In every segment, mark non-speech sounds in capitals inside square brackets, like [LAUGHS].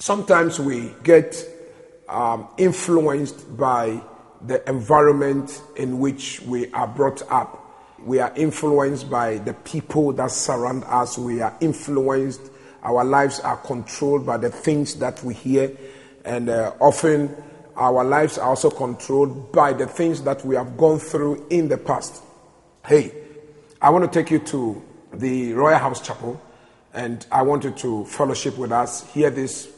Sometimes we get um, influenced by the environment in which we are brought up. We are influenced by the people that surround us. We are influenced. Our lives are controlled by the things that we hear. And uh, often our lives are also controlled by the things that we have gone through in the past. Hey, I want to take you to the Royalhouse Chapel and I want you to fellowship with us, hear this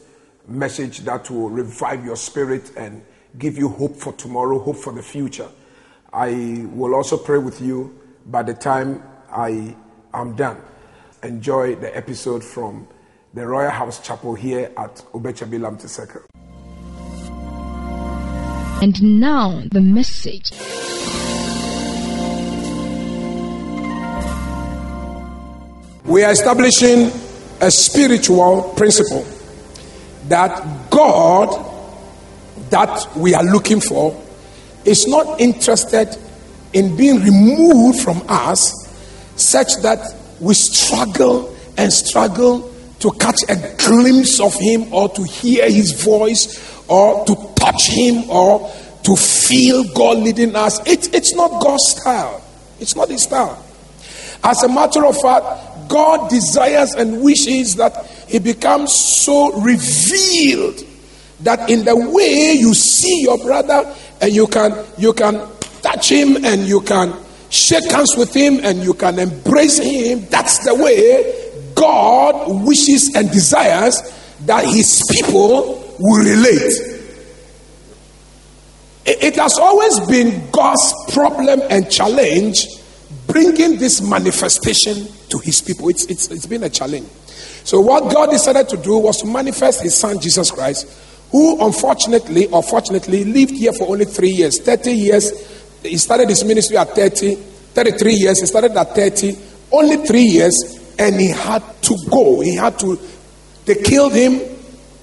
message that will revive your spirit and give you hope for tomorrow, hope for the future. I will also pray with you by the time I am done. Enjoy the episode from the Royalhouse Chapel here at Obechabi Lamteseka. And now the message. We are establishing a spiritual principle that God that we are looking for is not interested in being removed from us such that we struggle and struggle to catch a glimpse of him or to hear his voice or to touch him or to feel God leading us. It, it's not God's style. It's not his style. As a matter of fact, God desires and wishes that He becomes so revealed that in the way you see your brother and you can you can touch him and you can shake hands with him and you can embrace him that's the way god wishes and desires that his people will relate. It has always been god's problem and challenge bringing this manifestation to his people. It's, it's, it's been a challenge. So, what God decided to do was to manifest his son, Jesus Christ, who unfortunately or fortunately lived here for only three years 30 years. He started his ministry at 30, 33 years. He started at 30, only three years, and he had to go. He had to, they killed him,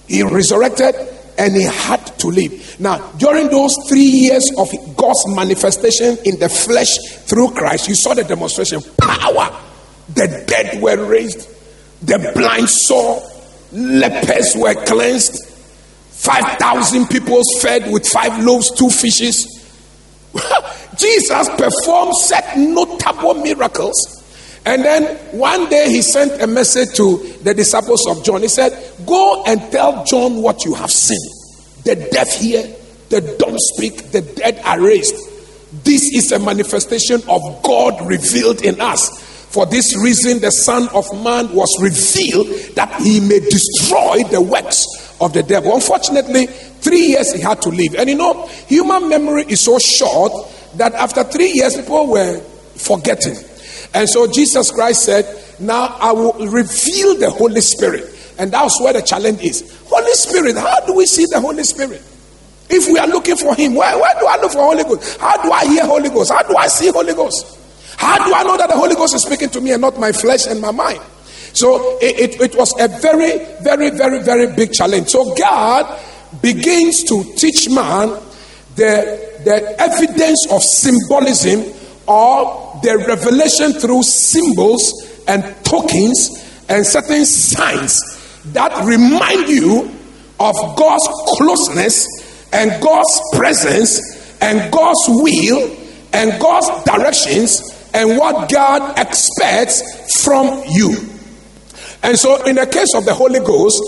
he resurrected, and he had to live. Now, during those three years of God's manifestation in the flesh through Christ, you saw the demonstration power. The dead were raised, the blind saw, lepers were cleansed, 5,000 people fed with five loaves, two fishes. [LAUGHS] Jesus performed set notable miracles. And then one day he sent a message to the disciples of John. He said, Go and tell John what you have seen. The deaf hear, the dumb speak, the dead are raised. This is a manifestation of God revealed in us. For this reason, the Son of Man was revealed that he may destroy the works of the devil. Unfortunately, three years he had to live. And you know, human memory is so short that after three years, people were forgetting. And so Jesus Christ said, Now I will reveal the Holy Spirit. And that's where the challenge is. Holy Spirit, how do we see the Holy Spirit? If we are looking for Him, where, where do I look for Holy Ghost? How do I hear Holy Ghost? How do I see Holy Ghost? How do I know that the Holy Ghost is speaking to me and not my flesh and my mind? So it, it, it was a very, very, very, very big challenge. So God begins to teach man the, the evidence of symbolism or the revelation through symbols and tokens and certain signs that remind you of God's closeness and God's presence and God's will and God's directions and what God expects from you. And so, in the case of the Holy Ghost,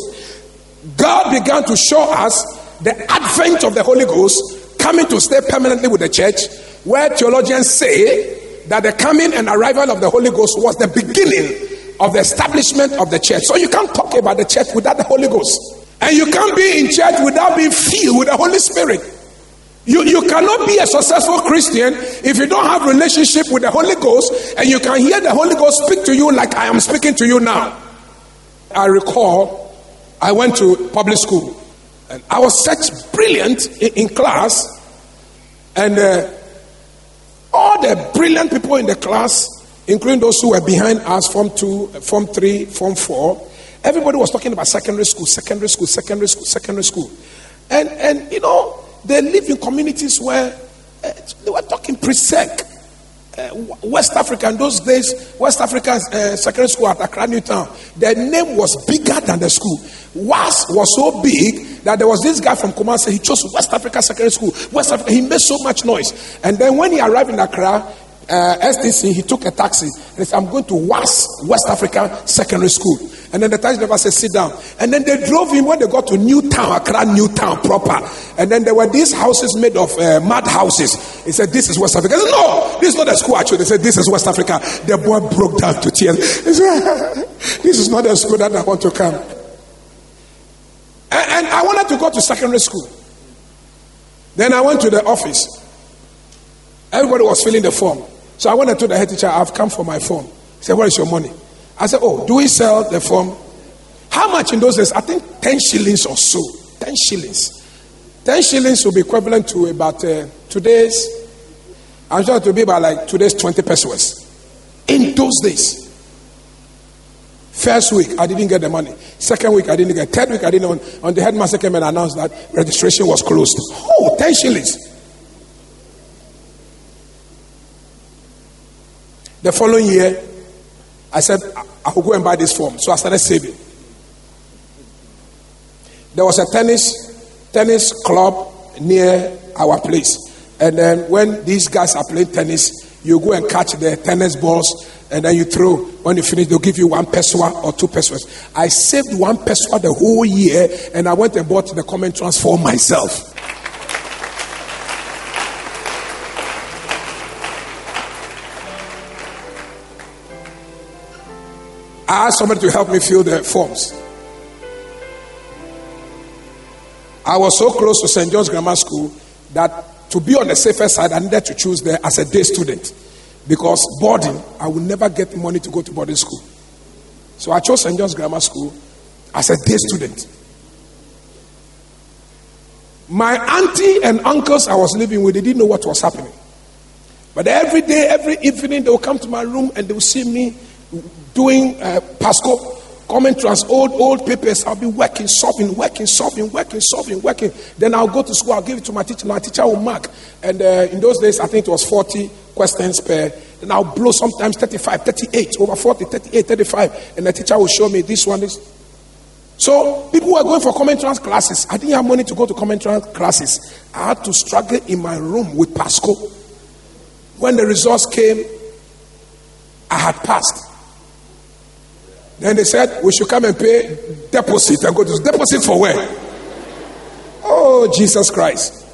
God began to show us the advent of the Holy Ghost coming to stay permanently with the church, where theologians say that the coming and arrival of the Holy Ghost was the beginning of the establishment of the church. So you can't talk about the church without the Holy Ghost. And you can't be in church without being filled with the Holy Spirit. You, you cannot be a successful Christian if you don't have relationship with the Holy Ghost and you can hear the Holy Ghost speak to you like I am speaking to you now. I recall I went to public school and I was such brilliant in, in class and uh, all the brilliant people in the class including those who were behind us, Form 2, Form 3, Form 4. Everybody was talking about secondary school, secondary school, secondary school, secondary school. And, and you know, they live in communities where uh, they were talking pre-sec. uh, West Africa in those days, West Africa uh, secondary school at Accra Newtown. their name was bigger than the school. WAS was so big that there was this guy from Kumasi. He chose West Africa secondary school. West Africa. He made so much noise. And then when he arrived in Accra, uh, STC, he took a taxi and he said, I'm going to WAS, West Africa Secondary School. And then the taxi driver said, Sit down. And then they drove him when they got to Newtown, Accra, Newtown proper. And then there were these houses made of uh, mud houses. He said, This is West Africa. Said, no, this is not a school actually. They said, This is West Africa. The boy broke down to tears. He said, [LAUGHS] This is not a school that I want to come. And, and I wanted to go to secondary school. Then I went to the office. Everybody was filling the form. So I went to the head teacher, I've come for my form. He said, Where is your money? I said, Oh, do we sell the form? How much in those days? I think 10 shillings or so. 10 shillings. 10 shillings will be equivalent to about uh, today's, I'm sure it will be about like today's 20 pesewas. In those days. First week, I didn't get the money. Second week, I didn't get. Third week, I didn't. On, on the headmaster came and announced that registration was closed. Oh, 10 shillings. The following year, I said, I will go and buy this form. So I started saving. There was a tennis tennis club near our place. And then when these guys are playing tennis, you go and catch the tennis balls and then you throw. When you finish, they'll give you one pesewa or two pesewas. I saved one pesewa the whole year and I went and bought the common entrance form myself. I asked somebody to help me fill the forms. I was so close to St. John's Grammar School that to be on the safer side, I needed to choose there as a day student because boarding, I would never get money to go to boarding school. So I chose St. John's Grammar School as a day student. My auntie and uncles I was living with, they didn't know what was happening. But every day, every evening, they would come to my room and they would see me doing uh, Pasco, commentaries, old, old papers. I'll be working, solving, working, solving, working, solving, working. Then I'll go to school, I'll give it to my teacher. My teacher will mark. And uh, in those days, I think it was 40 questions per. Then I'll blow sometimes 35, 38, over 40, 38, 35. And the teacher will show me this one is. So people were going for commentary classes. I didn't have money to go to commentary classes. I had to struggle in my room with Pasco. When the results came, I had passed. Then they said we should come and pay deposit and go to deposit for where? Oh, Jesus Christ.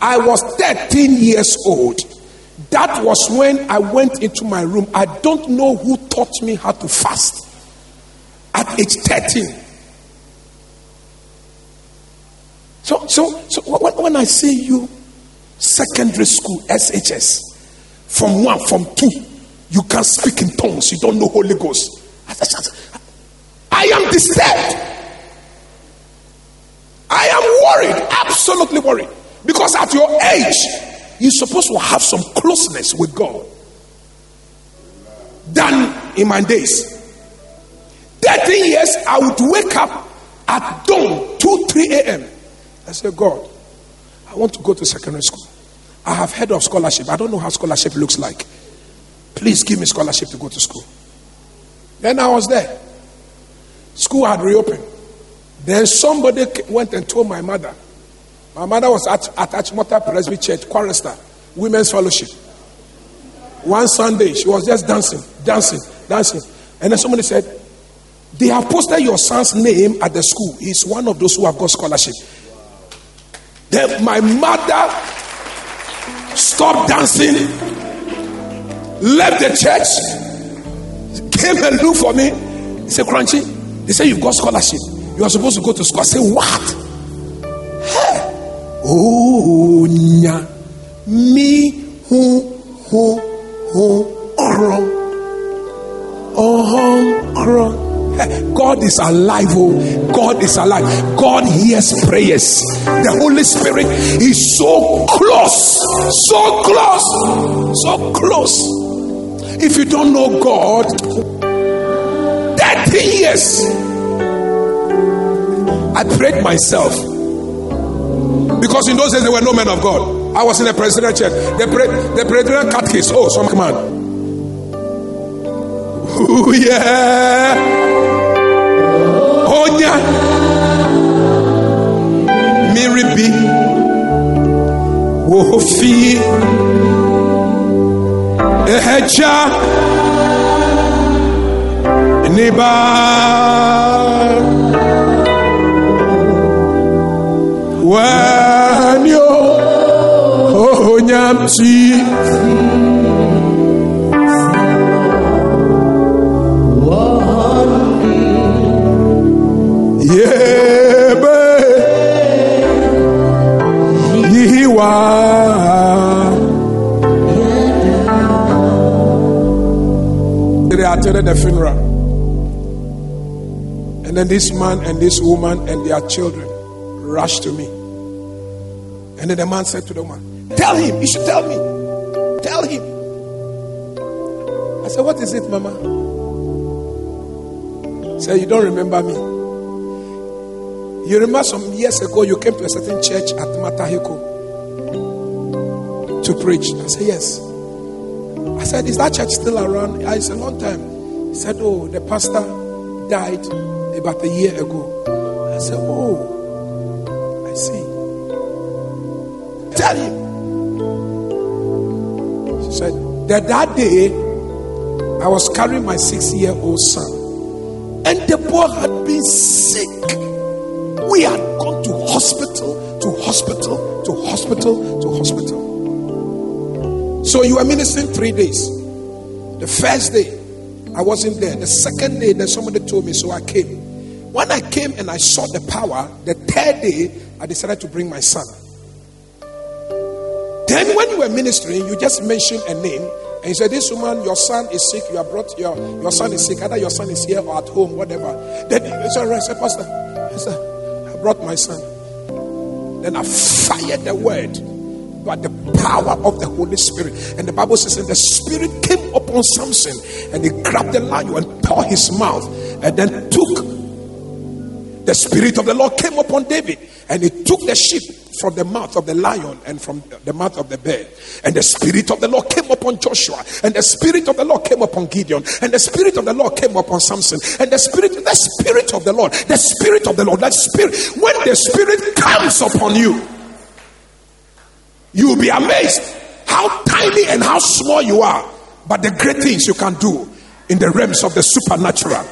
I was 13 years old. That was when I went into my room. I don't know who taught me how to fast at age 13. So, so, so when, when I see you, secondary school, SHS, from one, from two, you can't speak in tongues, you don't know Holy Ghost. I am disturbed. I am worried, absolutely worried. Because at your age, you're supposed to have some closeness with God than in my days. 13 years, I would wake up at dawn, 2 3 a.m. I say, God, I want to go to secondary school. I have heard of scholarship. I don't know how scholarship looks like. Please give me scholarship to go to school. Then I was there. School had reopened. Then somebody went and told my mother. My mother was at, at Achimota Church, Chorister, Women's Fellowship. One Sunday, she was just dancing, dancing, dancing. And then somebody said, They have posted your son's name at the school. He's one of those who have got scholarship. Then my mother stopped dancing, left the church, came and looked for me. He said, Korankye, they say you've got scholarship. You are supposed to go to school. I said, What? Hey. Oh, nya. Me, who, who, who, cro. Oh, cro. God is alive. Oh, God is alive. God hears prayers. The Holy Spirit is so close, so close, so close. If you don't know God, 30 years, I prayed myself. Because in those days there were no men of God. I was in the Presbyterian church. The, pre- the Presbyterian catechist. Oh, some man. Oh, yeah. Oh, yeah. Mary B. Wofi. Eh, Ehecha. Niba. When you oh nyamsi Yebe Yiwa They attended the funeral. And then this man and this woman and their children rushed to me. And then the man said to the woman, Tell him, you should tell me. Tell him. I said, What is it, Mama? Said, You don't remember me. You remember some years ago you came to a certain church at Mataheko to preach. I said, Yes. I said, Is that church still around? "Ah, It's a long time. He said, Oh, the pastor died about a year ago. I said, Oh, I see. Tell him. She said, That that day I was carrying my six year old son, and the boy had been sick. We had gone to hospital, to hospital, to hospital, to hospital. So you were ministering three days. The first day, I wasn't there. The second day, then somebody told me, so I came. When I came and I saw the power, the third day, I decided to bring my son. Then, when you were ministering, you just mentioned a name and you said, This woman, your son is sick. You have brought your, your son is sick. Either your son is here or at home, whatever. Then I said, Pastor, I said, I brought my son. Then I fired the word by the power of the Holy Spirit. And the Bible says, and the Spirit came upon Samson and he grabbed the lion and tore his mouth and then took the Spirit of the Lord came upon David and he took the sheep from the mouth of the lion and from the mouth of the bear. And the Spirit of the Lord came upon Joshua and the Spirit of the Lord came upon Gideon and the Spirit of the Lord came upon Samson and the Spirit, the Spirit of the Lord, the Spirit of the Lord, that Spirit, when the Spirit comes upon you, you will be amazed how tiny and how small you are, but the great things you can do in the realms of the supernatural.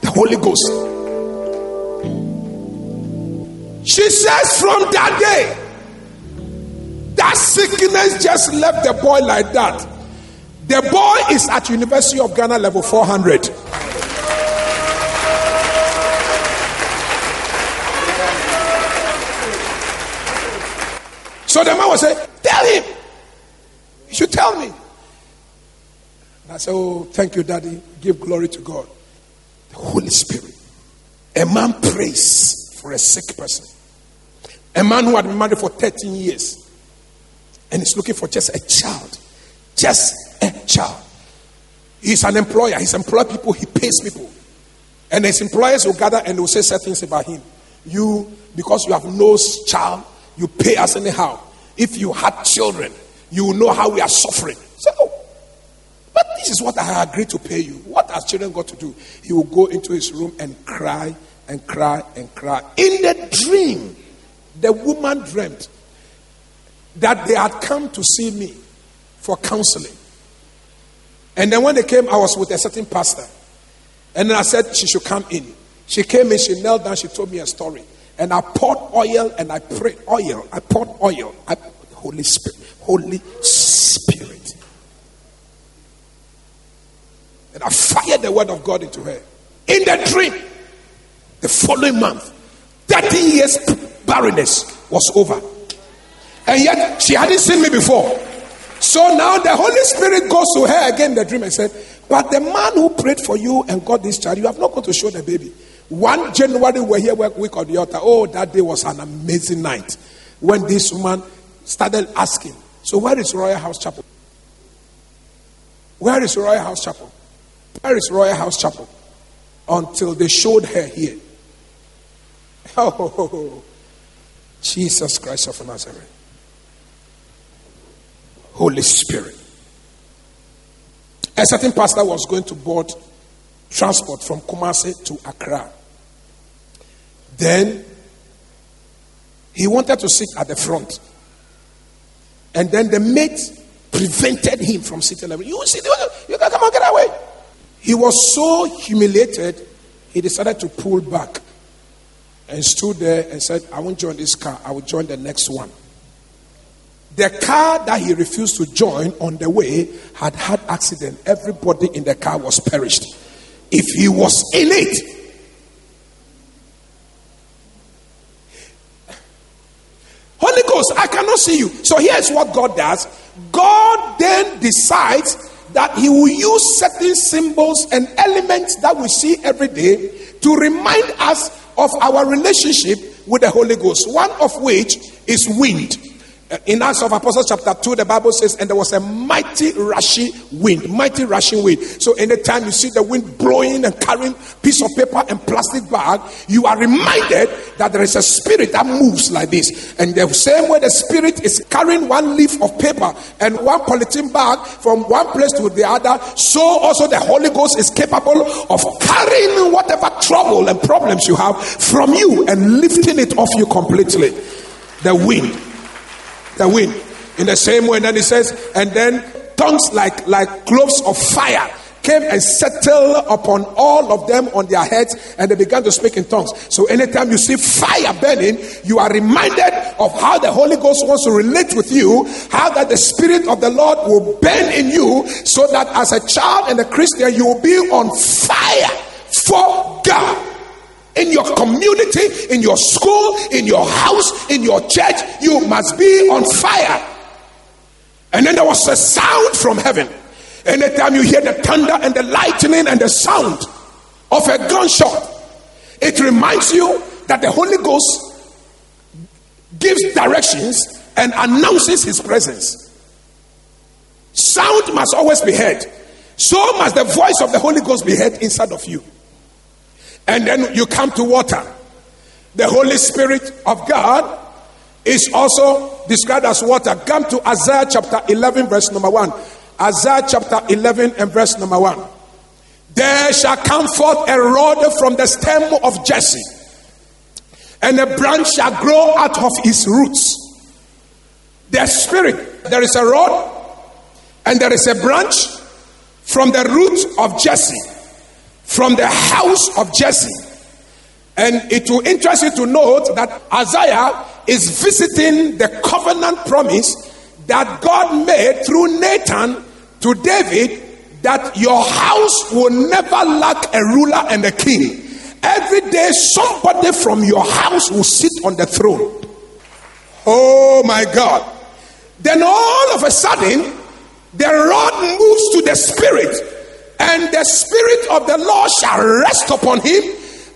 The Holy Ghost. She says, from that day, that sickness just left the boy like that. The boy is at University of Ghana level 400. So the man was saying, Tell him. You should tell me. And I said, Oh, thank you, Daddy. Give glory to God. The Holy Spirit. A man prays for a sick person. A man who had been married for 13 years and is looking for just a child. Just a child. He's an employer. He's employed people, he pays people. And his employers will gather and will say certain things about him. You, because you have no child, you pay us anyhow. If you had children, you will know how we are suffering. So, but this is what I agreed to pay you. What has children got to do? He will go into his room and cry and cry and cry. In the dream, the woman dreamt that they had come to see me for counseling. And then when they came, I was with a certain pastor. And then I said she should come in. She came in, she knelt down, she told me a story. And I poured oil and I prayed oil. I poured oil. I, Holy Spirit. Holy Spirit. And I fired the word of God into her. In the dream, the following month, 30 years barrenness was over. And yet she hadn't seen me before. So now the Holy Spirit goes to her again in the dream and said, But the man who prayed for you and got this child, you have not got to show the baby. One January, we're here work week on the altar. Oh, that day was an amazing night when this woman started asking, So, where is Royalhouse Chapel? Where is Royalhouse Chapel? Where is Royalhouse Chapel? Until they showed her here. [LAUGHS] Oh, Jesus Christ of Nazareth. Holy Spirit. A certain pastor was going to board transport from Kumasi to Accra. Then he wanted to sit at the front. And then the mate prevented him from sitting there. You sit, you can come on, get away. He was so humiliated, he decided to pull back and stood there and said, I won't join this car, I will join the next one. The car that he refused to join on the way had had accident. Everybody in the car was perished. If he was in it, Holy Ghost, I cannot see you. So here's what God does God then decides that He will use certain symbols and elements that we see every day to remind us of our relationship with the Holy Ghost, one of which is wind. In Acts of Apostles chapter 2, the Bible says, and there was a mighty rushing wind, mighty rushing wind. So anytime you see the wind blowing and carrying piece of paper and plastic bag, you are reminded that there is a spirit that moves like this. And the same way the spirit is carrying one leaf of paper and one polythene bag from one place to the other, so also the Holy Ghost is capable of carrying whatever trouble and problems you have from you and lifting it off you completely. The wind the wind. In the same way, then he says, and then tongues like like cloves of fire came and settled upon all of them on their heads and they began to speak in tongues. So anytime you see fire burning, you are reminded of how the Holy Ghost wants to relate with you, how that the Spirit of the Lord will burn in you so that as a child and a Christian, you will be on fire for God in your community, in your school, in your house, in your church, you must be on fire. And then there was a sound from heaven. Anytime you hear the thunder and the lightning and the sound of a gunshot, it reminds you that the Holy Ghost gives directions and announces his presence. Sound must always be heard. So must the voice of the Holy Ghost be heard inside of you. And then you come to water. The Holy Spirit of God is also described as water. Come to Isaiah chapter 11, verse number 1. Isaiah chapter 11 and verse number 1. There shall come forth a rod from the stem of Jesse, and a branch shall grow out of his roots. The spirit, there is a rod, and there is a branch from the root of Jesse from the house of Jesse. And it will interest you to note that Isaiah is visiting the covenant promise that God made through Nathan to David that your house will never lack a ruler and a king. Every day, somebody from your house will sit on the throne. Oh my God. Then all of a sudden, the rod moves to the spirit and the Spirit of the Lord shall rest upon him.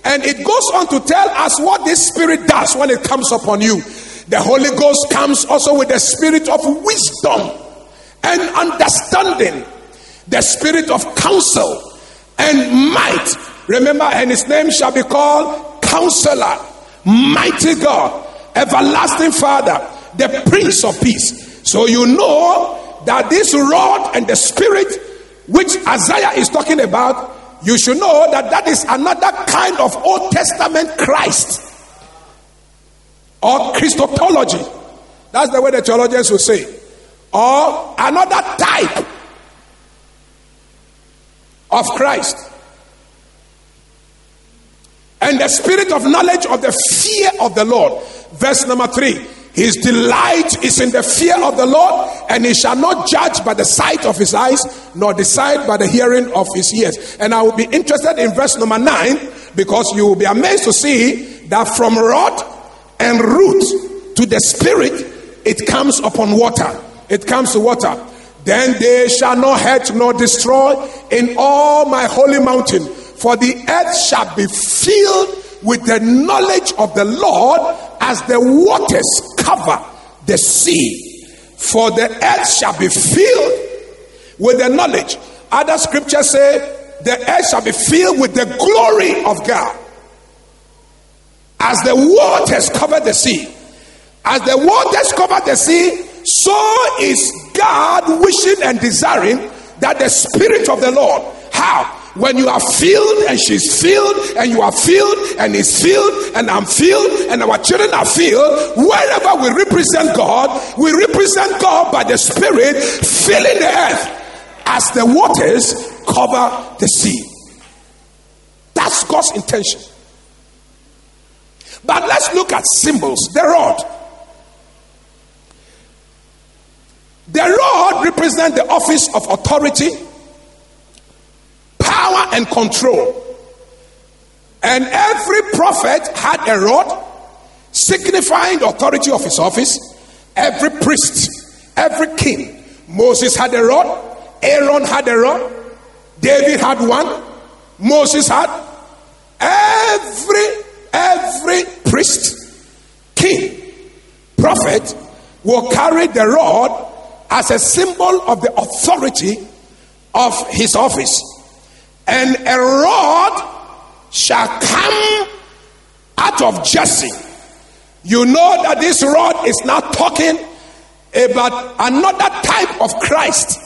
And it goes on to tell us what this Spirit does when it comes upon you. The Holy Ghost comes also with the Spirit of wisdom and understanding, the Spirit of counsel and might. Remember, and his name shall be called Counselor, Mighty God, Everlasting Father, the Prince of Peace. So you know that this rod and the Spirit which Isaiah is talking about, you should know that that is another kind of Old Testament Christ or Christology. That's the way the theologians will say. Or another type of Christ. And the spirit of knowledge of the fear of the Lord. Verse number three. His delight is in the fear of the Lord, and he shall not judge by the sight of his eyes, nor decide by the hearing of his ears. And I will be interested in verse number nine, because you will be amazed to see that from rod and root to the spirit, it comes upon water. It comes to water. Then they shall not hurt nor destroy in all my holy mountain, for the earth shall be filled with the knowledge of the Lord as the waters cover the sea, for the earth shall be filled with the knowledge. Other scriptures say the earth shall be filled with the glory of God. As the waters cover the sea, as the waters cover the sea, so is God wishing and desiring that the Spirit of the Lord, how? When you are filled and she's filled and you are filled and he's filled and I'm filled and our children are filled, wherever we represent God, we represent God by the Spirit filling the earth as the waters cover the sea. That's God's intention. But let's look at symbols. The rod. The rod represents the office of authority, power, and control. And every prophet had a rod signifying the authority of his office. Every priest, every king. Moses had a rod, Aaron had a rod, David had one, Moses had. Every every priest, king, prophet will carry the rod as a symbol of the authority of his office. And a rod shall come out of Jesse. You know that this rod is not talking about another type of Christ.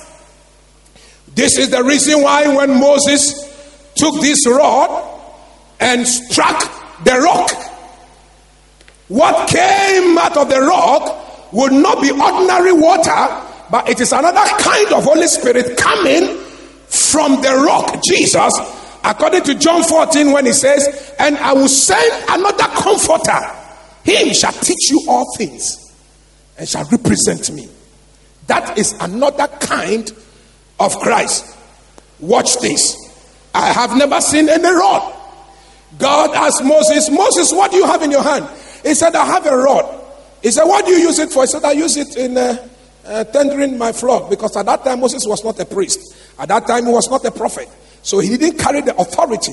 This is the reason why when Moses took this rod and struck the rock, what came out of the rock would not be ordinary water, but it is another kind of Holy Spirit coming from the rock, Jesus, according to John 14, when he says, And I will send another comforter. Him shall teach you all things and shall represent me. That is another kind of Christ. Watch this. I have never seen any rod. God asked Moses, Moses, what do you have in your hand? He said, I have a rod. He said, What do you use it for? He said, I use it in uh, uh, tendering my flock because at that time Moses was not a priest. At that time he was not a prophet. So he didn't carry the authority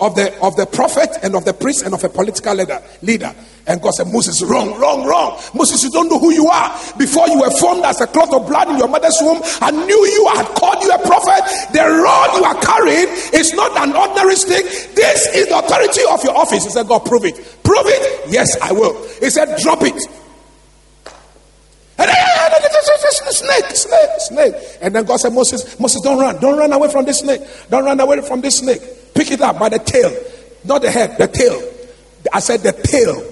of the of the prophet and of the priest and of a political leader leader. And God said, Moses, wrong, wrong, wrong. Moses, you don't know who you are. Before you were formed as a clot of blood in your mother's womb, I knew you, I had called you a prophet. The rod you are carrying is not an ordinary stick. This is the authority of your office. He said, God, prove it. Prove it? Yes, I will. He said, drop it. Snake, snake, snake. And then God said, Moses, Moses, don't run. Don't run away from this snake. Don't run away from this snake. Pick it up by the tail. Not the head, the tail. I said the tail.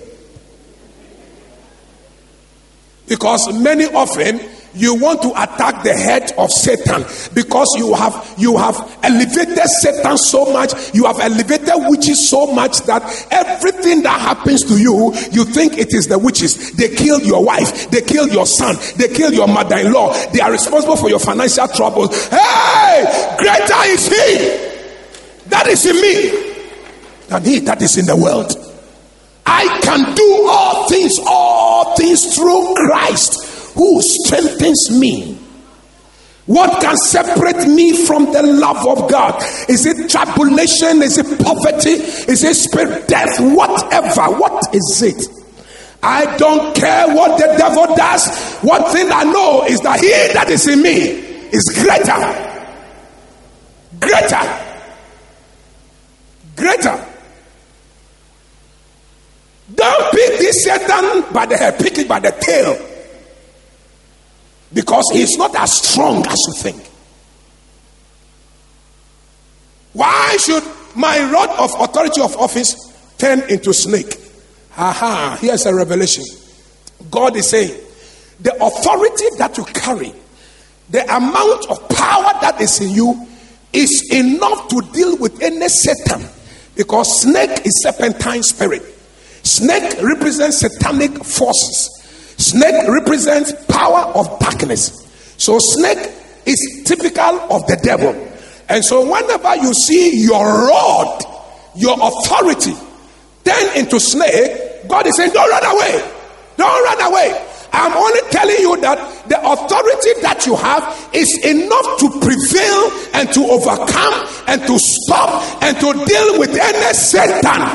Because many often you want to attack the head of Satan because you have you have elevated Satan so much, you have elevated witches so much that everything that happens to you, you think it is the witches. They killed your wife, they killed your son, they killed your mother-in-law, they are responsible for your financial troubles. Hey, greater is he that is in me than he that is in the world. I can do all things, all things through Christ who strengthens me. What can separate me from the love of God? Is it tribulation? Is it poverty? Is it spirit death? Whatever. What is it? I don't care what the devil does. One thing I know is that he that is in me is greater. Greater. Greater. Don't pick this Satan by the head, pick it by the tail. Because he's not as strong as you think. Why should my rod of authority of office turn into snake? Aha, here's a revelation. God is saying, the authority that you carry, the amount of power that is in you, is enough to deal with any Satan. Because snake is serpentine spirit. Snake represents satanic forces. Snake represents power of darkness. So snake is typical of the devil. And so whenever you see your rod, your authority turn into snake, God is saying, Don't run away. Don't run away. I'm only telling you that the authority that you have is enough to prevail and to overcome and to stop and to deal with any Satan.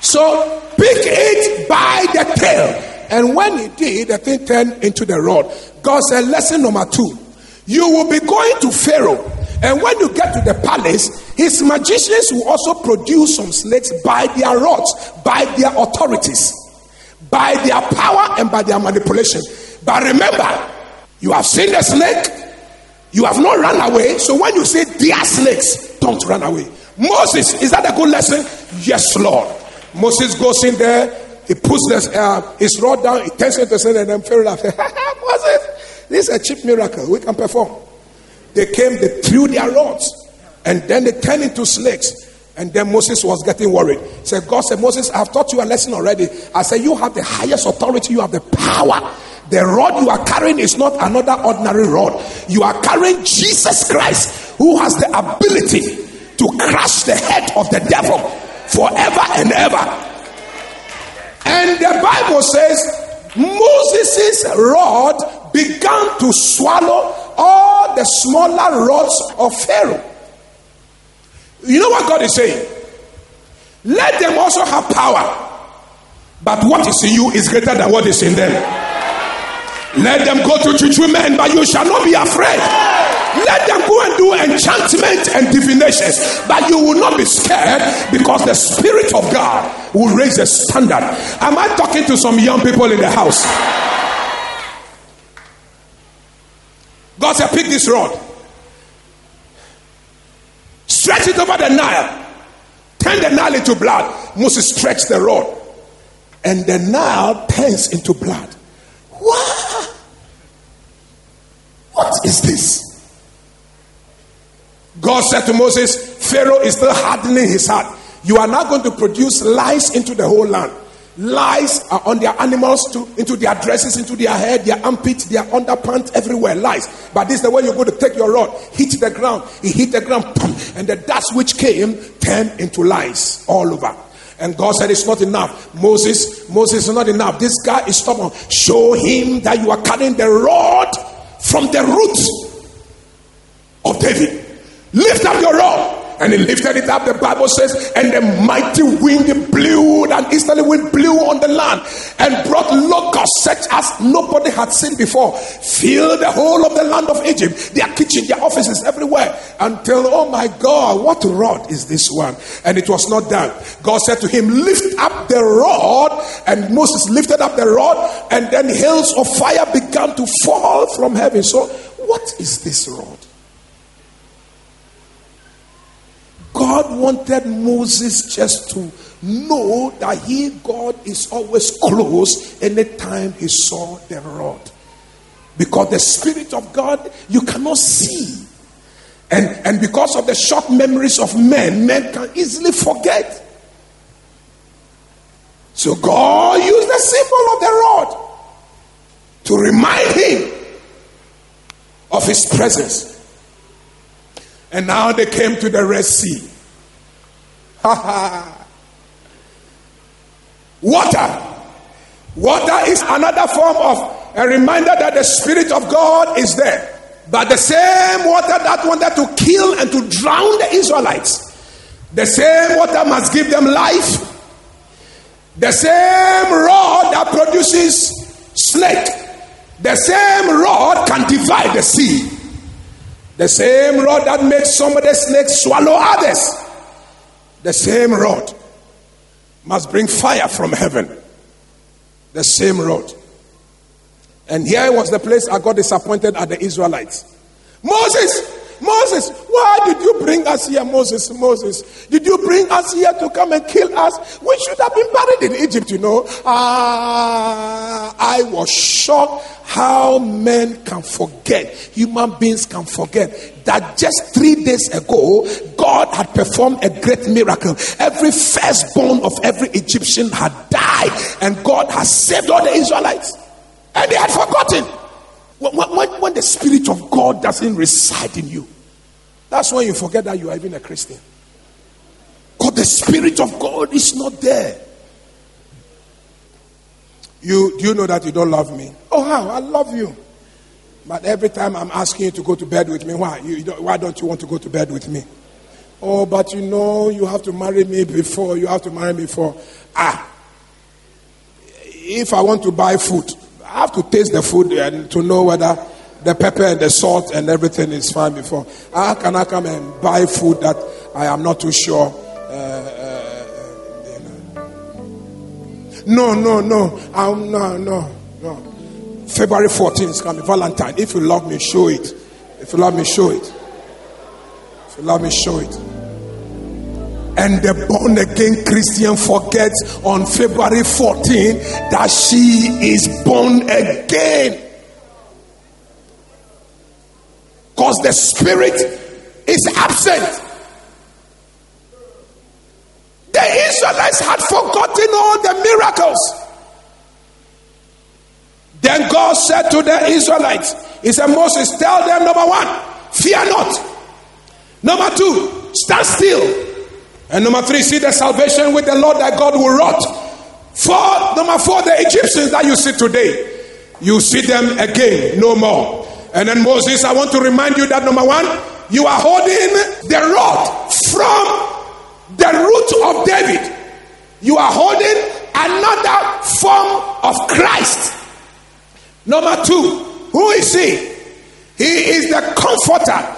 So pick it by the tail. And when he did, the thing turned into the rod. God said, Lesson number two you will be going to Pharaoh. And when you get to the palace, his magicians will also produce some snakes by their rods, by their authorities, by their power, and by their manipulation. But remember, You have seen the snake, you have not run away. So when you say dear snakes, don't run away. Moses, is that a good lesson? Yes, Lord. Moses goes in there, he puts this, uh, his rod down, he turns it to sin, and then Pharaoh laughs. it? this is a cheap miracle we can perform. They came, they threw their rods, and then they turned into snakes. And then Moses was getting worried. Said, God said, Moses, I've taught you a lesson already. I said, You have the highest authority, you have the power. The rod you are carrying is not another ordinary rod. You are carrying Jesus Christ, who has the ability to crush the head of the devil forever and ever. And the Bible says Moses' rod began to swallow all the smaller rods of Pharaoh. You know what God is saying? Let them also have power. But what is in you is greater than what is in them. Let them go to church women, but you shall not be afraid. Let them go and do enchantment and divinations, but you will not be scared because the Spirit of God will raise a standard. Am I talking to some young people in the house? God said, Pick this rod, stretch it over the Nile, turn the Nile into blood. Moses stretched the rod, and the Nile turns into blood. What? What is this? God said to Moses, Pharaoh is still hardening his heart. You are not going to produce lice into the whole land. Lice are on their animals, to, into their dresses, into their head, their armpits, their underpants, everywhere. Lice. But this is the way you're going to take your rod, hit the ground. He hit the ground, and the dust which came turned into lice all over. And God said, It's not enough. Moses, Moses is not enough. This guy is stubborn. Show him that you are cutting the rod from the root of David. Lift up your rod. And he lifted it up, the Bible says, and the mighty wind blew, and easterly wind blew on the land and brought locusts such as nobody had seen before. Filled the whole of the land of Egypt, their kitchen, their offices, everywhere. Until, oh my God, what rod is this one? And it was not done. God said to him, Lift up the rod. And Moses lifted up the rod, and then hails of fire began to fall from heaven. So, what is this rod? God wanted Moses just to know that he, God, is always close anytime he saw the rod. Because the Spirit of God, you cannot see. And, and because of the short memories of men, men can easily forget. So God used the symbol of the rod to remind him of his presence. And now they came to the Red Sea. Water. Water is another form of a reminder that the Spirit of God is there. But the same water that wanted to kill and to drown the Israelites, the same water must give them life. The same rod that produces snake, the same rod can divide the sea. The same rod that makes some of the snakes swallow others. The same rod must bring fire from heaven. The same rod. And here was the place I got disappointed at the Israelites. Moses, Moses, why did you bring us here, Moses? Moses, did you bring us here to come and kill us? We should have been buried in Egypt, you know. Ah, I was shocked how men can forget, human beings can forget that just three days ago, God had performed a great miracle. Every firstborn of every Egyptian had died, and God has saved all the Israelites. And they had forgotten. When, when, when the Spirit of God doesn't reside in you, that's when you forget that you are even a Christian. Because the Spirit of God is not there. You do you know that you don't love me? Oh, how? I love you. But every time I'm asking you to go to bed with me, why? You, you don't, why don't you want to go to bed with me? Oh, but you know, you have to marry me before. You have to marry me before. Ah. If I want to buy food, I have to taste the food and to know whether the pepper and the salt and everything is fine before. How can I come and buy food that I am not too sure? Uh, uh, you know. No, no, no. I'm, no, no, no. February 14th is coming, Valentine. If you love me, show it. If you love me, show it. If you love me, show it. And the born again Christian forgets on February 14 that she is born again. Because the spirit is absent. The Israelites had forgotten all the miracles. Then God said to the Israelites, He said, Moses, tell them number one, fear not. Number two, stand still. And number three, see the salvation with the Lord that God will wrought. Four, number four, the Egyptians that you see today, you see them again, no more. And then Moses, I want to remind you that number one, you are holding the rod from the root of David. You are holding another form of Christ. Number two, who is he? He is the comforter.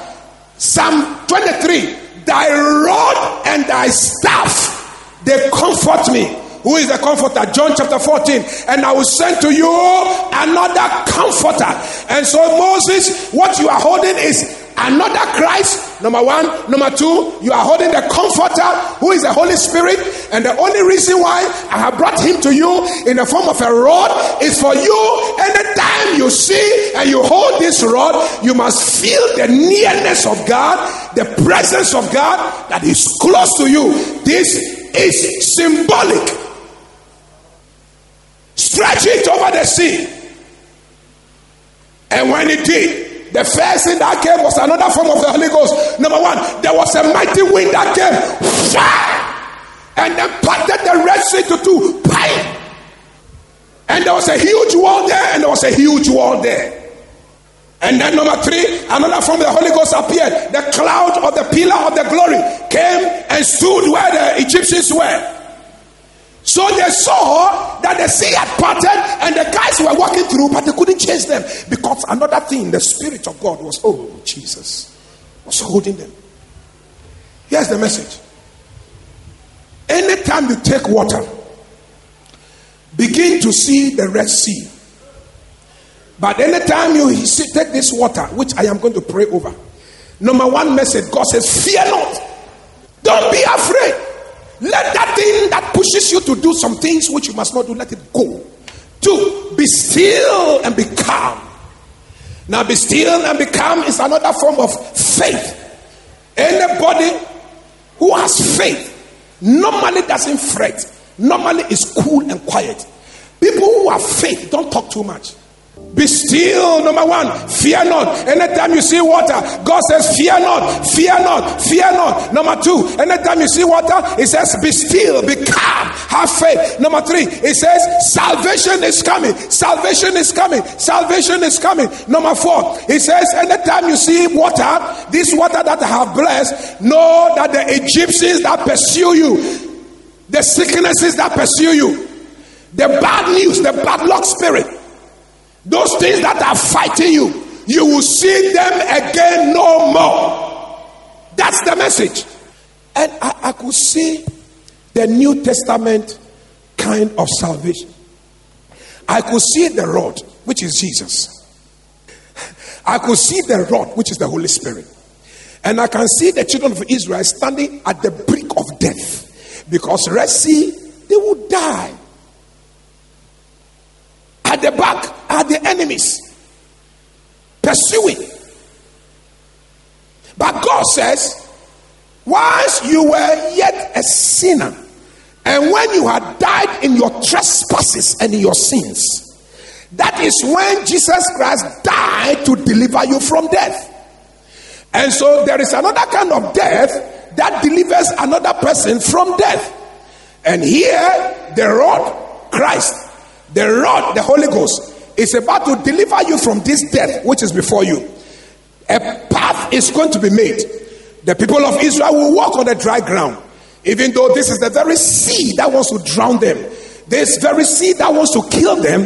Psalm 23 Thy rod and thy staff, they comfort me. Who is the comforter? John chapter 14. And I will send to you another comforter. And so, Moses, what you are holding is another Christ, number one. Number two, you are holding the comforter who is the Holy Spirit. And the only reason why I have brought him to you in the form of a rod is for you. Anytime you see and you hold this rod, you must feel the nearness of God, the presence of God that is close to you. This is symbolic. Stretch it over the sea. And when it did, the first thing that came was another form of the Holy Ghost. Number one, there was a mighty wind that came, and then parted the Red Sea to two. And there was a huge wall there, and there was a huge wall there. And then number three, another form of the Holy Ghost appeared. The cloud of the pillar of the glory came and stood where the Egyptians were. So they saw that the sea had parted and the guys were walking through, but they couldn't chase them because another thing, the Spirit of God was, oh, Jesus, was holding them. Here's the message. Anytime you take water, begin to see the Red Sea. But anytime you see, take this water, which I am going to pray over, number one message God says, Fear not, don't be afraid. Let that thing that pushes you to do some things which you must not do, let it go. Two, be still and be calm. Now, be still and be calm is another form of faith. Anybody who has faith normally doesn't fret, normally is cool and quiet. People who have faith don't talk too much. Be still, number one. Fear not. Anytime you see water, God says, Fear not, fear not, fear not. Number two, anytime you see water, He says, Be still, be calm, have faith. Number three, He says, Salvation is coming, salvation is coming, salvation is coming. Number four, He says, Anytime you see water, this water that I have blessed, know that the Egyptians that pursue you, the sicknesses that pursue you, the bad news, the bad luck spirit, those things that are fighting you, you will see them again no more. That's the message. And I, I could see the New Testament kind of salvation. I could see the rod, which is Jesus. I could see the rod, which is the Holy Spirit. And I can see the children of Israel standing at the brink of death. Because Red Sea, they would die. At the back are the enemies pursuing. But God says, once you were yet a sinner, and when you had died in your trespasses and in your sins, that is when Jesus Christ died to deliver you from death. And so there is another kind of death that delivers another person from death. And here, the rod, Christ, the rod, the Holy Ghost, is about to deliver you from this death which is before you. A path is going to be made. The people of Israel will walk on the dry ground, even though this is the very sea that wants to drown them. This very sea that wants to kill them.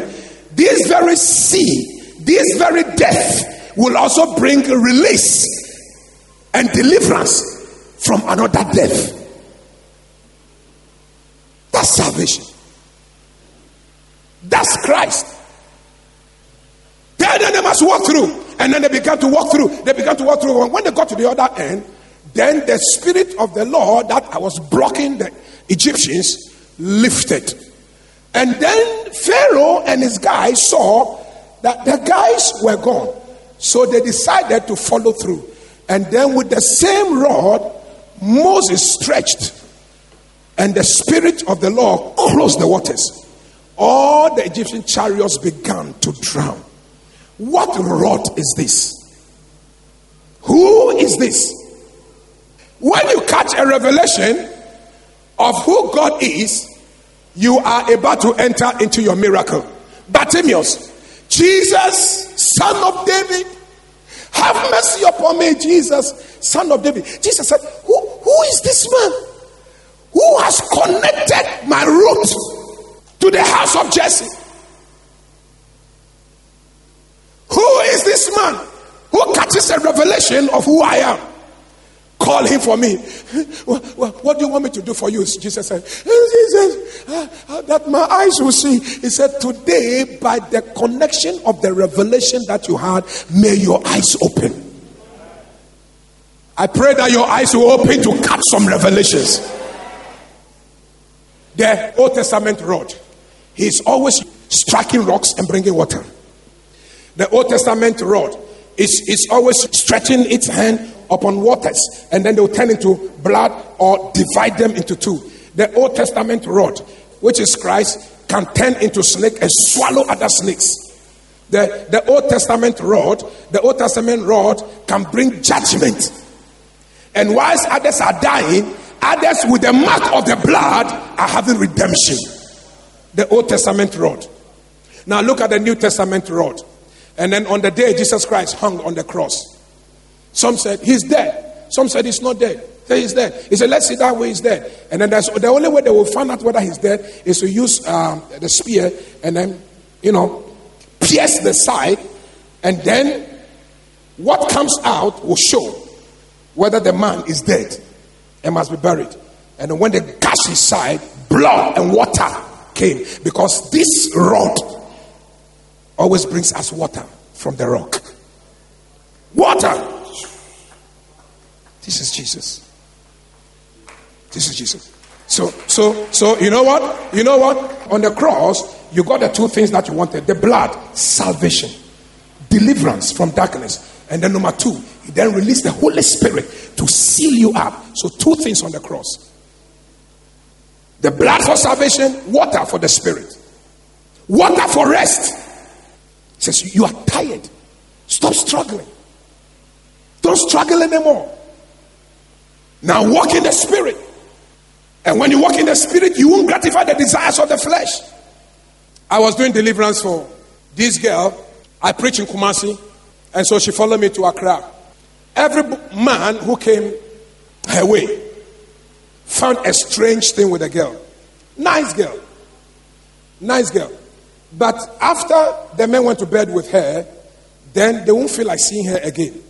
This very sea, this very death will also bring release and deliverance from another death. That's salvation. That's Christ. Tell them they must walk through. And then they began to walk through. They began to walk through. And when they got to the other end, then the spirit of the Lord that I was blocking the Egyptians lifted. And then Pharaoh and his guys saw that the guys were gone. So they decided to follow through. And then with the same rod, Moses stretched, and the spirit of the Lord closed the waters. All the Egyptian chariots began to drown. What rot is this? Who is this? When you catch a revelation of who God is, you are about to enter into your miracle. Bartimaeus, Jesus, son of David, have mercy upon me, Jesus, son of David. Jesus said, Who, who is this man who has connected my root to the house of Jesse? Who is this man who catches a revelation of who I am? Call him for me. What, do you want me to do for you? Jesus said, Jesus, uh, uh, that my eyes will see. He said, Today, by the connection of the revelation that you had, may your eyes open. I pray that your eyes will open to catch some revelations. The Old Testament rod, he's always striking rocks and bringing water. The Old Testament rod is, is always stretching its hand upon waters, and then they will turn into blood or divide them into two. The Old Testament rod, which is Christ, can turn into snake and swallow other snakes. The, the Old Testament rod, the Old Testament rod can bring judgment. And whilst others are dying, others with the mark of the blood are having redemption. The Old Testament rod. Now look at the New Testament rod. And then on the day Jesus Christ hung on the cross, some said he's dead. Some said he's not dead. Say he's dead. He said, let's see that way he's dead. And then that's the only way they will find out whether he's dead is to use um, the spear and then, you know, pierce the side. And then what comes out will show whether the man is dead and must be buried. And when they gashed his side, blood and water came because this rod always brings us water from the rock. Water. This is Jesus. This is Jesus. So, so, so, you know what? You know what? On the cross, you got the two things that you wanted the blood, salvation, deliverance from darkness. And then, number two, he then released the Holy Spirit to seal you up. So, two things on the cross the blood for salvation, water for the spirit, water for rest. He says, You are tired. Stop struggling. Don't struggle anymore. Now walk in the spirit. And when you walk in the spirit, you won't gratify the desires of the flesh. I was doing deliverance for this girl. I preach in Kumasi. And so she followed me to Accra. Every man who came her way found a strange thing with a girl. Nice girl. Nice girl. But after the men went to bed with her, then they won't feel like seeing her again.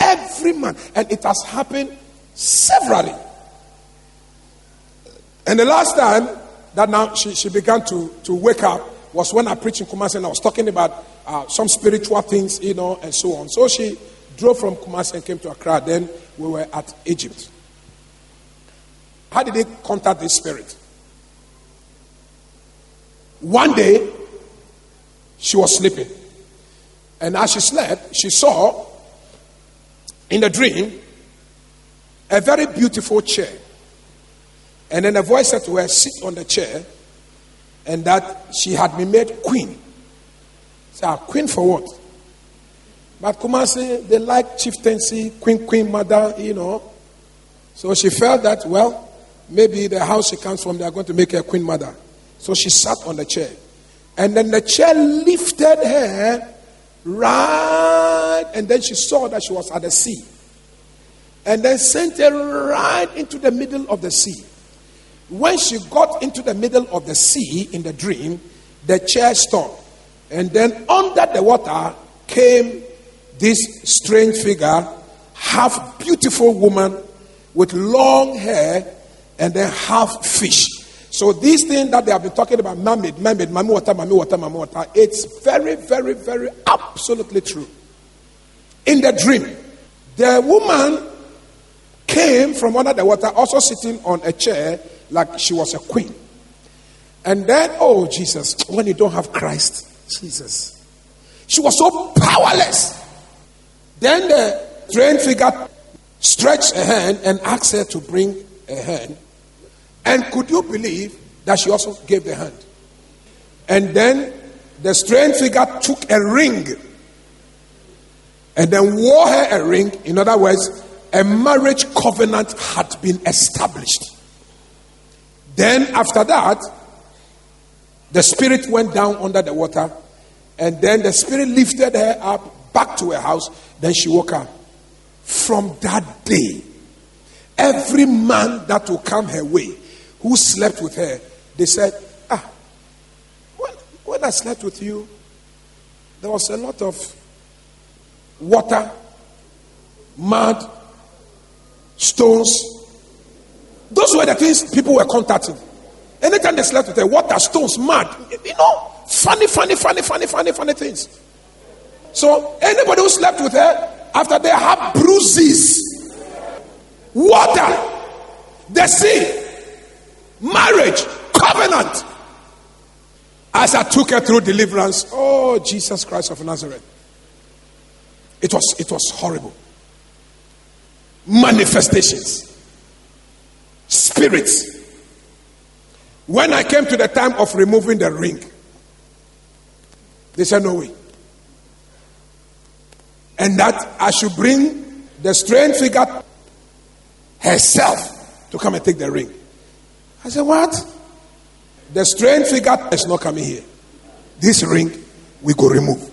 Every man. And it has happened severally. And the last time that now she, she began to, to wake up was when I preached in Kumasi and I was talking about uh, some spiritual things, you know, and so on. So she drove from Kumasi and came to Accra. Then we were at Egypt. How did they contact this spirit? One day, she was sleeping. And as she slept, she saw in the dream a very beautiful chair. And then a voice said to her, Sit on the chair. And that she had been made queen. So, ah, queen for what? But Kumasi, they like chieftaincy, queen, queen, mother, you know. So she felt that, well, maybe the house she comes from, they are going to make her queen mother. So she sat on the chair. And then the chair lifted her right, and then she saw that she was at the sea. And then sent her right into the middle of the sea. When she got into the middle of the sea in the dream, the chair stopped. And then under the water came this strange figure, half beautiful woman with long hair and then half fish. So these things that they have been talking about, mermaid, mermaid, mami water, mami water, mami water, it's very, very, very absolutely true. In the dream, the woman came from under the water, also sitting on a chair like she was a queen. And then, oh Jesus, when you don't have Christ, Jesus. She was so powerless. Then the strange figure stretched a hand and asked her to bring a hand. And could you believe that she also gave the hand? And then the strange figure took a ring and then wore her a ring. In other words, a marriage covenant had been established. Then, after that, the spirit went down under the water, and then the spirit lifted her up back to her house. Then she woke up. From that day, every man that will come her way who slept with her, they said, Ah, when, when I slept with you, there was a lot of water, mud, stones. Those were the things people were contacting. Anytime they slept with her, water, stones, mud, you know, funny, funny, funny, funny, funny, funny things. So anybody who slept with her, after they have bruises, water, the sea, marriage, covenant. As I took her through deliverance, oh Jesus Christ of Nazareth. It was it was horrible. Manifestations, spirits. When I came to the time of removing the ring, they said, No way. And that I should bring the strange figure herself to come and take the ring. I said, What? The strange figure is not coming here. This ring we go remove.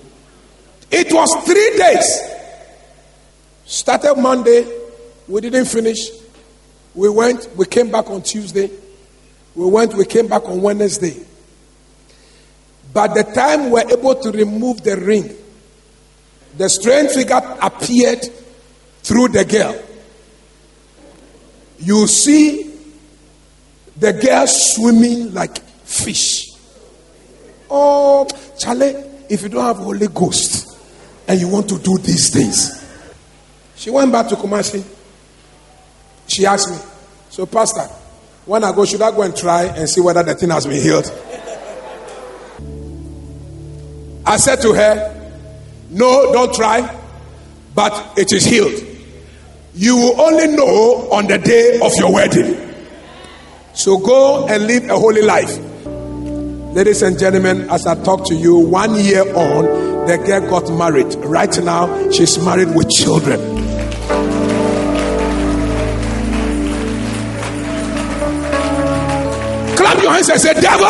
It was three days. Started Monday, we didn't finish. We went, we came back on Tuesday. We went, we came back on Wednesday. By the time we were able to remove the ring, the strange figure appeared through the girl. You see the girl swimming like fish. Oh, Charlie, if you don't have Holy Ghost and you want to do these things. She went back to Kumasi. She asked me, So, Pastor, when I go, should I go and try and see whether the thing has been healed? I said to her, No, don't try, but it is healed. You will only know on the day of your wedding. So go and live a holy life. Ladies and gentlemen, as I talk to you, one year on, the girl got married. Right now, she's married with children. Clap your hands and say, Devil,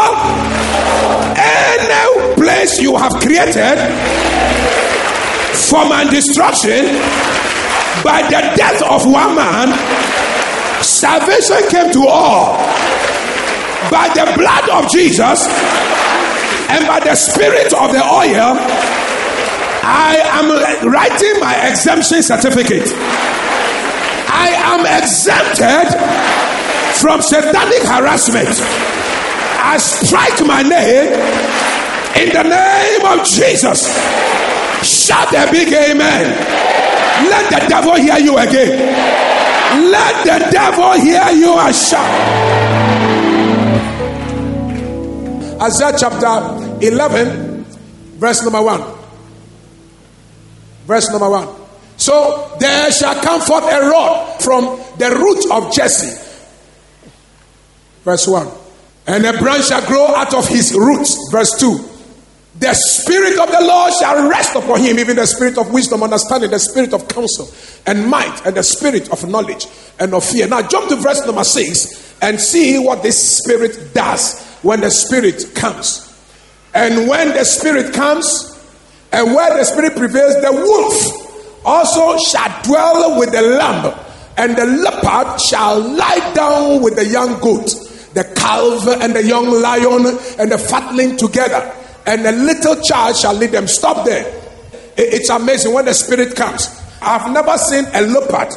any place you have created for my destruction by the death of one man, salvation came to all by the blood of Jesus and by the spirit of the oil. I am writing my exemption certificate. I am exempted from satanic harassment. I strike my name in the name of Jesus. Shout a big amen. Let the devil hear you again. Let the devil hear you and shout. Isaiah chapter 11, verse number 1. Verse number 1. So there shall come forth a rod from the root of Jesse. Verse 1. And a branch shall grow out of his roots. Verse 2. The spirit of the Lord shall rest upon him, even the spirit of wisdom, understanding, the spirit of counsel and might, and the spirit of knowledge and of fear. Now jump to verse number 6 and see what this spirit does when the Spirit comes. And when the Spirit comes, and where the Spirit prevails, the wolf also shall dwell with the lamb, and the leopard shall lie down with the young goat, the calf and the young lion and the fatling together, and a little child shall lead them. Stop there. It's amazing when the Spirit comes. I've never seen a leopard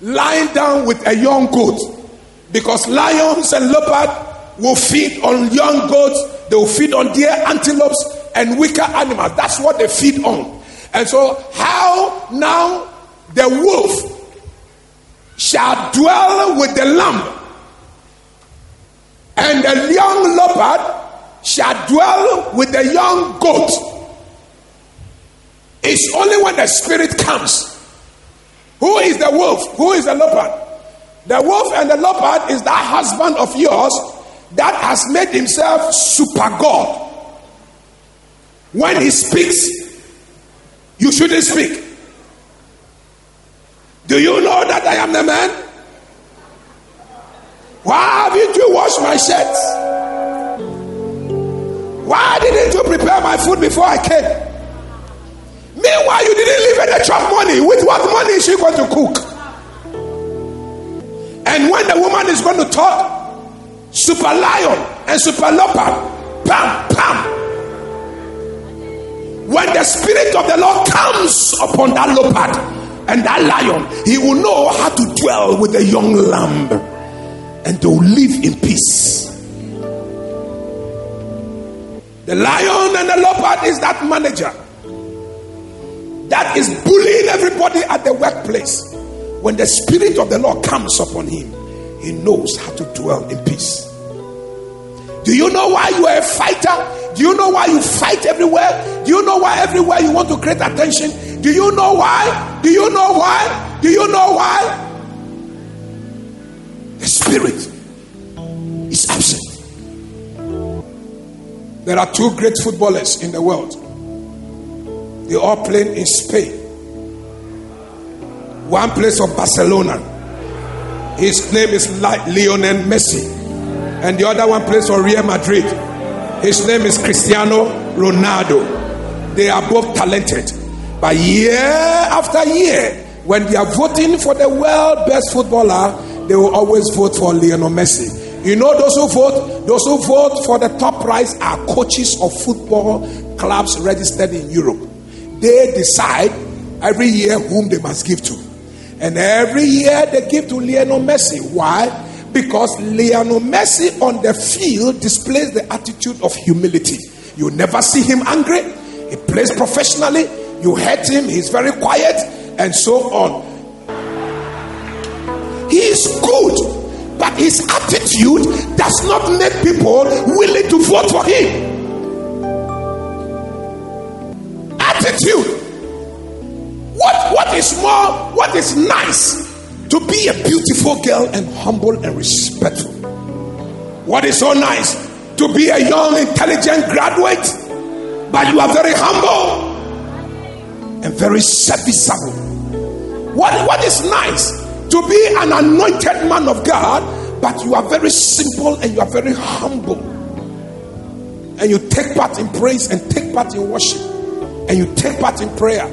lying down with a young goat because lions and leopard will feed on young goats, they will feed on deer, antelopes, and weaker animals. That's what they feed on. And so, how now the wolf shall dwell with the lamb, and the young leopard shall dwell with the young goat. It's only when the spirit comes. Who is the wolf? Who is the leopard? The wolf and the leopard is that husband of yours that has made himself super God. When he speaks, you shouldn't speak. Do you know that I am the man? Why haven't you washed my shirts? Why didn't you prepare my food before I came? Meanwhile, you didn't leave any chop money. With what money is she going to cook? And when the woman is going to talk, super lion and super leopard, pam, pam. When the spirit of the Lord comes upon that leopard and that lion, he will know how to dwell with the young lamb and to live in peace. The lion and the leopard is that manager that is bullying everybody at the workplace. When the Spirit of the Lord comes upon him, he knows how to dwell in peace. Do you know why you are a fighter? Do you know why you fight everywhere? Do you know why everywhere you want to create attention? Do you know why? Do you know why? Do you know why? The Spirit is absent. There are two great footballers in the world. They all play in Spain. One plays for Barcelona. His name is Lionel Messi. And the other one plays for Real Madrid. His name is Cristiano Ronaldo. They are both talented. But year after year, when they are voting for the world best footballer, they will always vote for Lionel Messi. You know those who vote? Those who vote for the top prize are coaches of football clubs registered in Europe. They decide every year whom they must give to. And every year they give to Lionel Messi. Why? Because Lionel Messi on the field displays the attitude of humility. You never see him angry. He plays professionally. You hurt him, he's very quiet, and so on. He is good, but his attitude does not make people willing to vote for him. Attitude what, what is more, what is nice to be a beautiful girl and humble and respectful? What is so nice to be a young, intelligent graduate, but you are very humble and very serviceable? What, what is nice to be an anointed man of God, but you are very simple and you are very humble? And you take part in praise and take part in worship, and you take part in prayer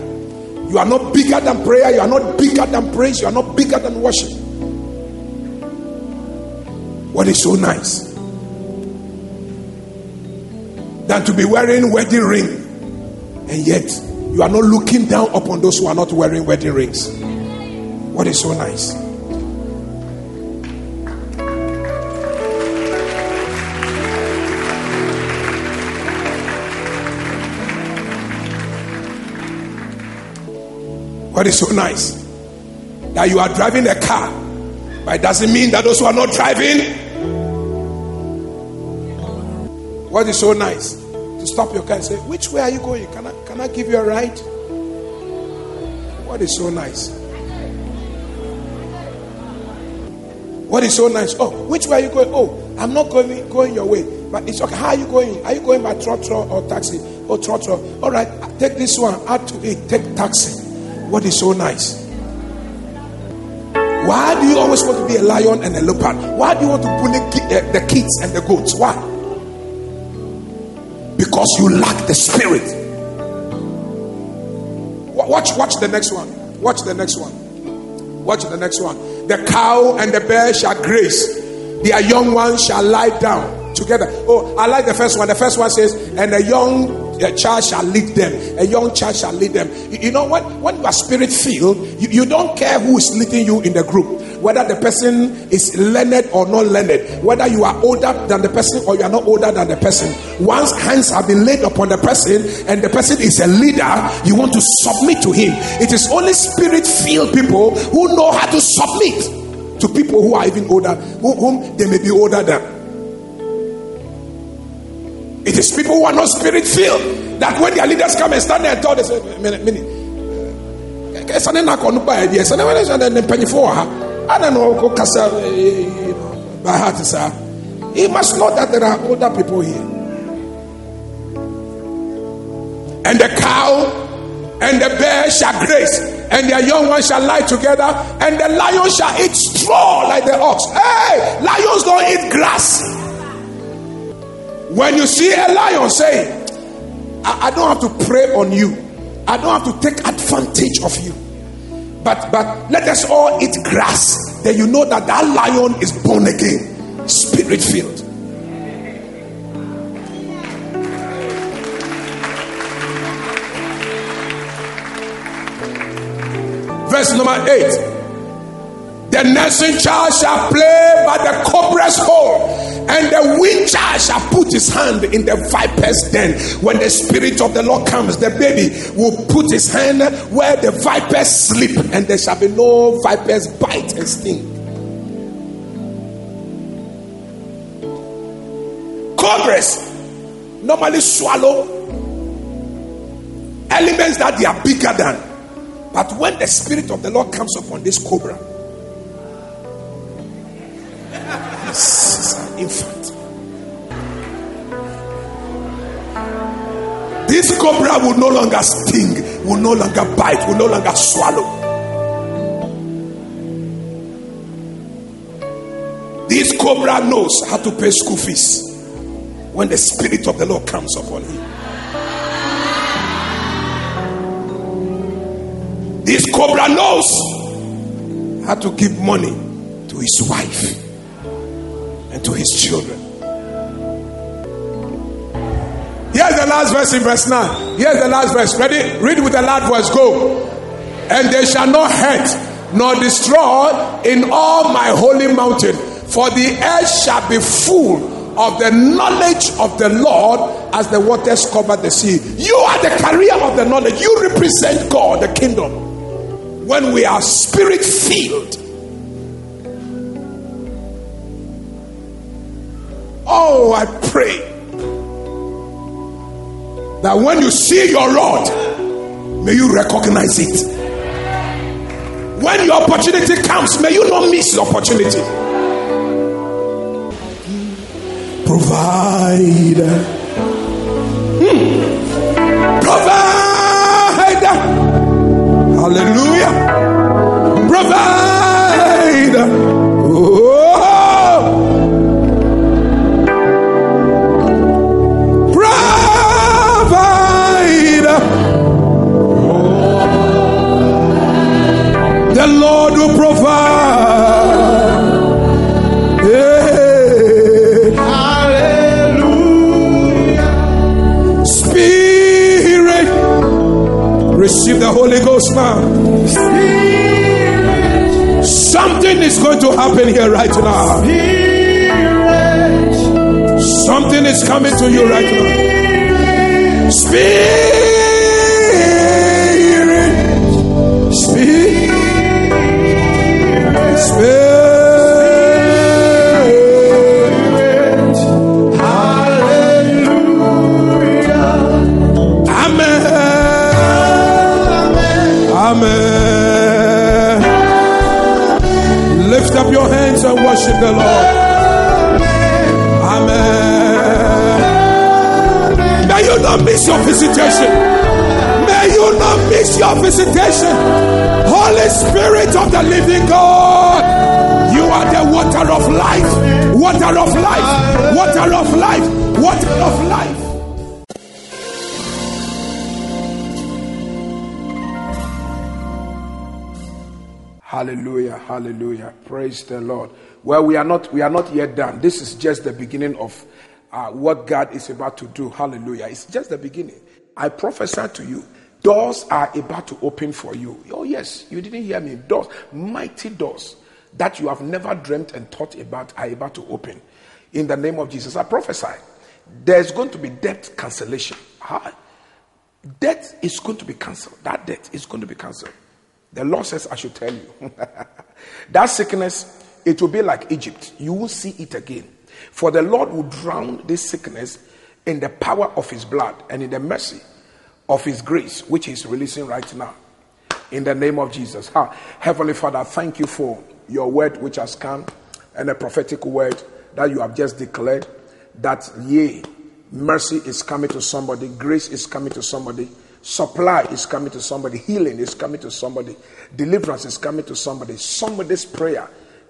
you are not bigger than prayer. You are not bigger than praise. You are not bigger than worship. What is so nice than to be wearing wedding ring and yet you are not looking down upon those who are not wearing wedding rings. What is so nice? What is so nice? That you are driving a car, but it doesn't mean that those who are not driving. What is so nice? To stop your car and say, Which way are you going? Can I, can I give you a ride? What is so nice? What is so nice? Oh, which way are you going? Oh, I'm not going going your way. But it's okay. How are you going? Are you going by trotro or taxi? Oh, trotro. All right, take this one. Add to it. Take taxi. What is so nice? Why do you always want to be a lion and a leopard? Why do you want to bully eh, the kids and the goats? Why? Because you lack the spirit. Watch, watch the next one. Watch the next one. Watch the next one. The cow and the bear shall graze, their young ones shall lie down together. Oh, I like the first one. The first one says, and the young a child shall lead them, a young child shall lead them. You, you know, when, when you are spirit filled, you, you don't care who is leading you in the group whether the person is learned or not learned, whether you are older than the person or you are not older than the person. Once hands have been laid upon the person and the person is a leader, you want to submit to him. It is only spirit filled people who know how to submit to people who are even older, whom they may be older than. It is people who are not spirit filled that when their leaders come and stand there and talk, they say, minute, minute. I don't eh, eh, know by heart, sir. He must know that there are older people here. And the cow and the bear shall graze, and their young ones shall lie together, and the lion shall eat straw like the ox. Hey, lions don't eat grass. When you see a lion, say, I, I don't have to prey on you, I don't have to take advantage of you. But but let us all eat grass. Then you know that that lion is born again, spirit filled. Verse number eight. The nursing child shall play by the cobra's hole, and the child shall put his hand in the viper's den. When the spirit of the Lord comes, the baby will put his hand where the vipers sleep, and there shall be no vipers bite and sting. Cobras normally swallow elements that they are bigger than. But when the spirit of the Lord comes upon this cobra, infant. This cobra will no longer sting, will no longer bite, will no longer swallow. This cobra knows how to pay school fees when the Spirit of the Lord comes upon him. This cobra knows how to give money to his wife and to his children. Here's the last verse in verse 9. Here's the last verse. Ready? Read with the loud voice. Go. And they shall not hurt nor destroy in all my holy mountain, for the earth shall be full of the knowledge of the Lord as the waters cover the sea. You are the carrier of the knowledge. You represent God, the kingdom. When we are spirit filled, Oh, I pray that when you see your Lord, may you recognize it. When your opportunity comes, may you not miss the opportunity. Provide. Hmm. Not we are not yet done. This is just the beginning of uh, what God is about to do. Hallelujah. It's just the beginning. I prophesy to you. Doors are about to open for you. Oh, yes, you didn't hear me. Doors, mighty doors that you have never dreamt and thought about are about to open. In the name of Jesus, I prophesy. There's going to be debt cancellation. How? Debt is going to be cancelled. That debt is going to be cancelled. The Lord says, I should tell you. [LAUGHS] that sickness, it will be like Egypt. You will see it again. For the Lord will drown this sickness in the power of his blood and in the mercy of his grace, which he's releasing right now. In the name of Jesus. Heavenly Father, thank you for your word which has come and a prophetic word that you have just declared that, yea, mercy is coming to somebody, grace is coming to somebody, supply is coming to somebody, healing is coming to somebody, deliverance is coming to somebody. Somebody's prayer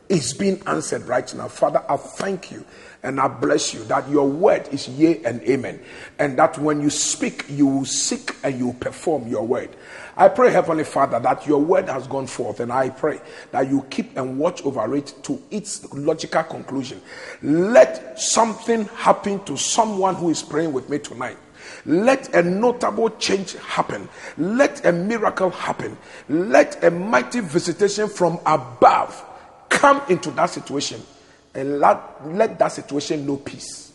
is being answered right now. Father, I thank you and I bless you that your word is yea and amen. And that when you speak, you will seek and you perform your word. I pray, Heavenly Father, that your word has gone forth, and I pray that you keep and watch over it to its logical conclusion. Let something happen to someone who is praying with me tonight. Let a notable change happen. Let a miracle happen. Let a mighty visitation from above come into that situation and let, let that situation know peace.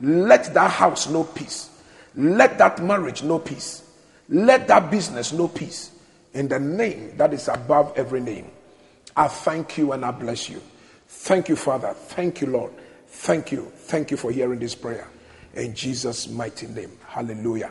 Let that house know peace. Let that marriage know peace. Let that business know peace. In the name that is above every name. I thank you and I bless you. Thank you, Father. Thank you, Lord. Thank you. Thank you for hearing this prayer. In Jesus' mighty name. Hallelujah.